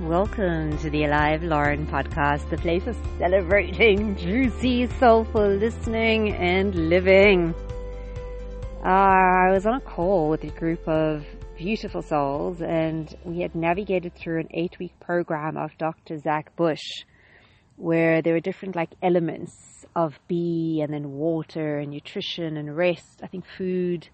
Welcome to the Alive Lauren podcast, the place of celebrating juicy, soulful listening and living. Uh, I was on a call with a group of beautiful souls and we had navigated through an eight week program of Dr. Zach Bush where there were different like elements of B and then water and nutrition and rest, I think food.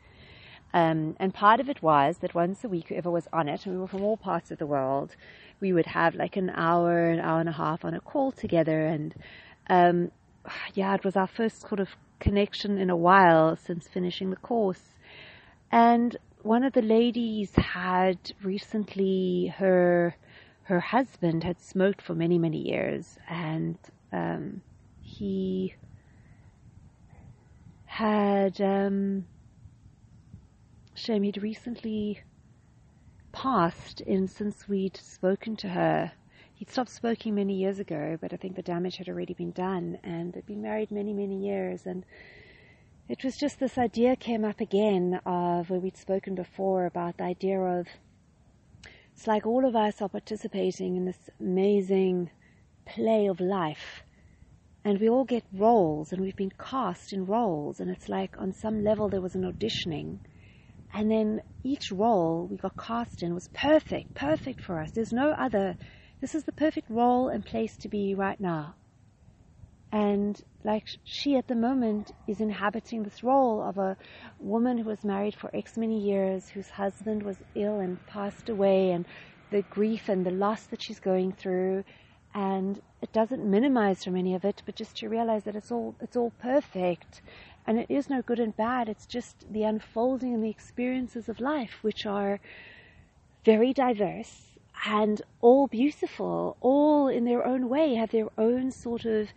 Um, and part of it was that once a week, whoever was on it, and we were from all parts of the world, we would have like an hour, an hour and a half on a call together. And um, yeah, it was our first sort of connection in a while since finishing the course. And one of the ladies had recently her her husband had smoked for many many years, and um, he had um, shame he'd recently passed in since we'd spoken to her. He'd stopped smoking many years ago, but I think the damage had already been done, and they'd been married many, many years. And it was just this idea came up again of where we'd spoken before about the idea of it's like all of us are participating in this amazing play of life. And we all get roles, and we've been cast in roles, and it's like on some level there was an auditioning and then each role we got cast in was perfect, perfect for us. There's no other. This is the perfect role and place to be right now. And like she at the moment is inhabiting this role of a woman who was married for X many years, whose husband was ill and passed away, and the grief and the loss that she's going through. And it doesn't minimize from any of it, but just to realize that it's all it's all perfect and it is no good and bad, it's just the unfolding and the experiences of life, which are very diverse and all beautiful, all in their own way, have their own sort of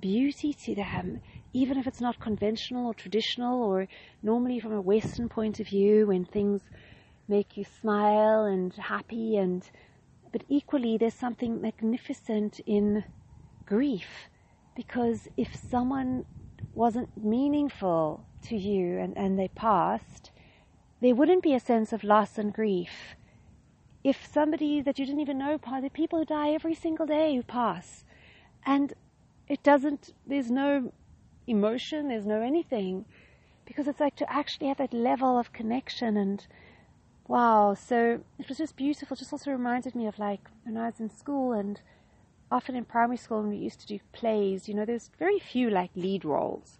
beauty to them, even if it's not conventional or traditional or normally from a Western point of view when things make you smile and happy and but equally there's something magnificent in grief. Because if someone wasn't meaningful to you and, and they passed, there wouldn't be a sense of loss and grief. If somebody that you didn't even know, passed the people who die every single day who pass, and it doesn't, there's no emotion, there's no anything, because it's like to actually have that level of connection and wow. So it was just beautiful. Just also reminded me of like when I was in school and often in primary school when we used to do plays, you know, there's very few like lead roles.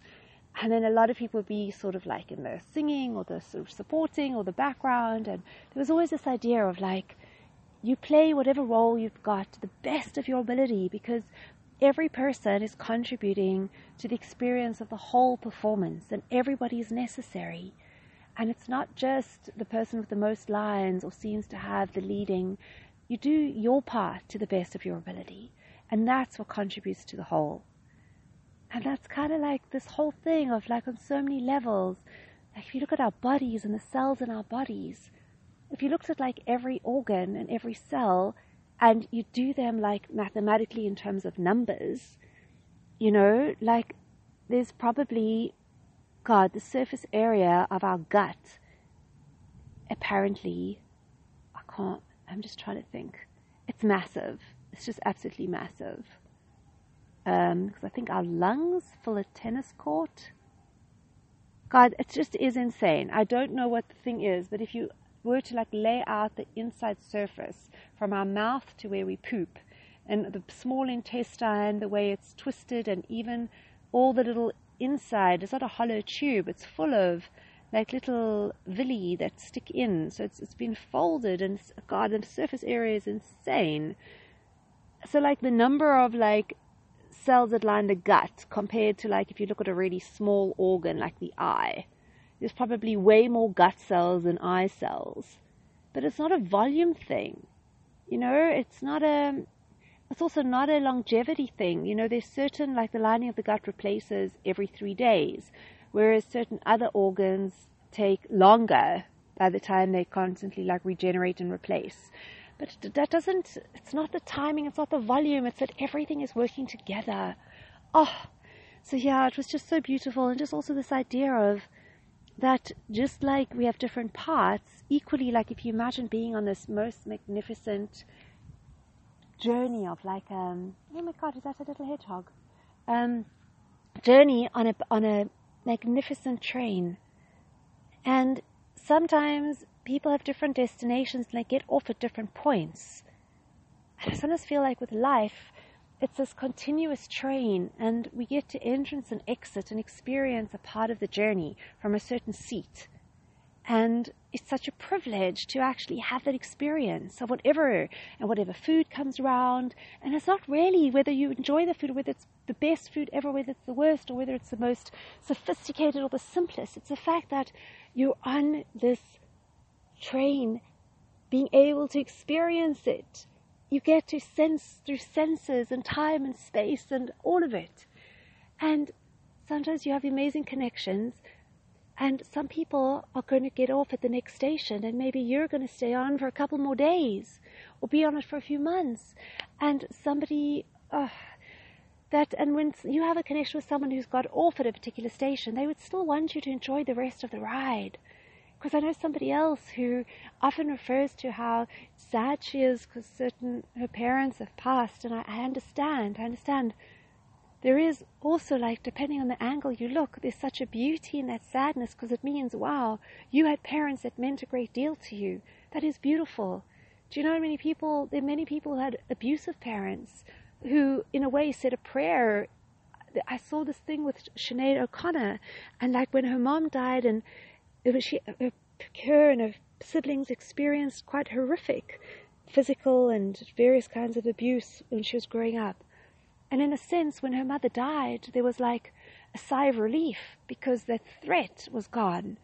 And then a lot of people would be sort of like in the singing or the sort of supporting or the background. And there was always this idea of like, you play whatever role you've got to the best of your ability because every person is contributing to the experience of the whole performance and everybody is necessary. And it's not just the person with the most lines or seems to have the leading. You do your part to the best of your ability. And that's what contributes to the whole. And that's kind of like this whole thing of like on so many levels. Like if you look at our bodies and the cells in our bodies, if you looked at like every organ and every cell and you do them like mathematically in terms of numbers, you know, like there's probably, God, the surface area of our gut, apparently, I can't, I'm just trying to think. It's massive. It's just absolutely massive. Because um, I think our lungs fill a tennis court. God, it just is insane. I don't know what the thing is, but if you were to like lay out the inside surface from our mouth to where we poop, and the small intestine, the way it's twisted, and even all the little inside, it's not a hollow tube, it's full of like little villi that stick in. So it's, it's been folded, and God, the surface area is insane so like the number of like cells that line the gut compared to like if you look at a really small organ like the eye, there's probably way more gut cells than eye cells. But it's not a volume thing. You know, it's not a it's also not a longevity thing. You know, there's certain like the lining of the gut replaces every three days, whereas certain other organs take longer by the time they constantly like regenerate and replace. But that doesn't, it's not the timing, it's not the volume, it's that everything is working together. Oh, so yeah, it was just so beautiful. And just also this idea of that just like we have different parts, equally like if you imagine being on this most magnificent journey of like um oh my god is that a little hedgehog um journey on a on a magnificent train and sometimes people have different destinations and they get off at different points and I sometimes feel like with life it's this continuous train and we get to entrance and exit and experience a part of the journey from a certain seat and it's such a privilege to actually have that experience of whatever and whatever food comes around. And it's not really whether you enjoy the food, whether it's the best food ever, whether it's the worst, or whether it's the most sophisticated or the simplest. It's the fact that you're on this train being able to experience it. You get to sense through senses and time and space and all of it. And sometimes you have amazing connections and some people are going to get off at the next station, and maybe you're going to stay on for a couple more days or be on it for a few months. And somebody, that, and when you have a connection with someone who's got off at a particular station, they would still want you to enjoy the rest of the ride. Because I know somebody else who often refers to how sad she is because certain her parents have passed, and I, I understand. I understand. There is also like depending on the angle you look there's such a beauty in that sadness because it means wow you had parents that meant a great deal to you. That is beautiful. Do you know how many people there are many people who had abusive parents who in a way said a prayer. I saw this thing with Sinead O'Connor and like when her mom died and it was she her and her siblings experienced quite horrific physical and various kinds of abuse when she was growing up and in a sense, when her mother died, there was like a sigh of relief because the threat was gone.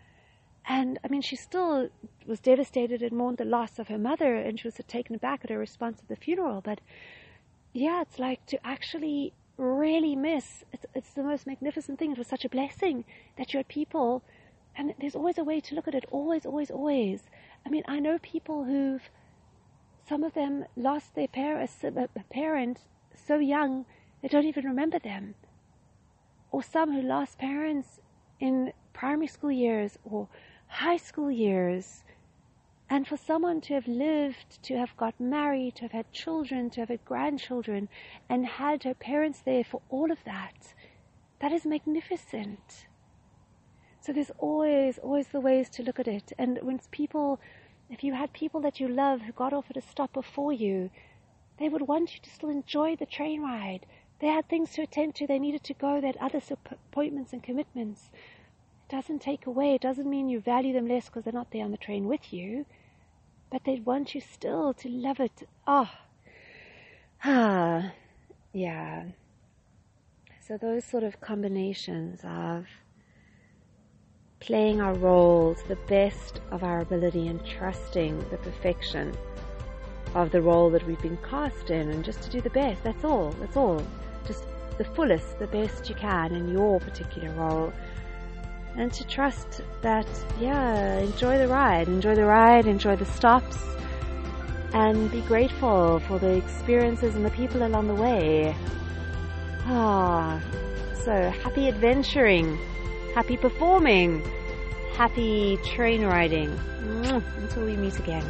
And I mean, she still was devastated and mourned the loss of her mother, and she was taken aback at her response at the funeral. But yeah, it's like to actually really miss. It's, it's the most magnificent thing. It was such a blessing that you had people, and there's always a way to look at it. Always, always, always. I mean, I know people who've, some of them lost their par- a parent so young they don't even remember them. Or some who lost parents in primary school years or high school years. And for someone to have lived, to have got married, to have had children, to have had grandchildren, and had her parents there for all of that, that is magnificent. So there's always, always the ways to look at it. And when people, if you had people that you love who got off at a stop before you, they would want you to still enjoy the train ride. They had things to attend to. They needed to go. They had other appointments and commitments. It doesn't take away. It doesn't mean you value them less because they're not there on the train with you. But they'd want you still to love it. Oh. Ah. Yeah. So those sort of combinations of playing our roles the best of our ability and trusting the perfection of the role that we've been cast in and just to do the best. That's all. That's all. Just the fullest, the best you can in your particular role. And to trust that, yeah, enjoy the ride, enjoy the ride, enjoy the stops, and be grateful for the experiences and the people along the way. Ah, so happy adventuring, happy performing, happy train riding. Until we meet again.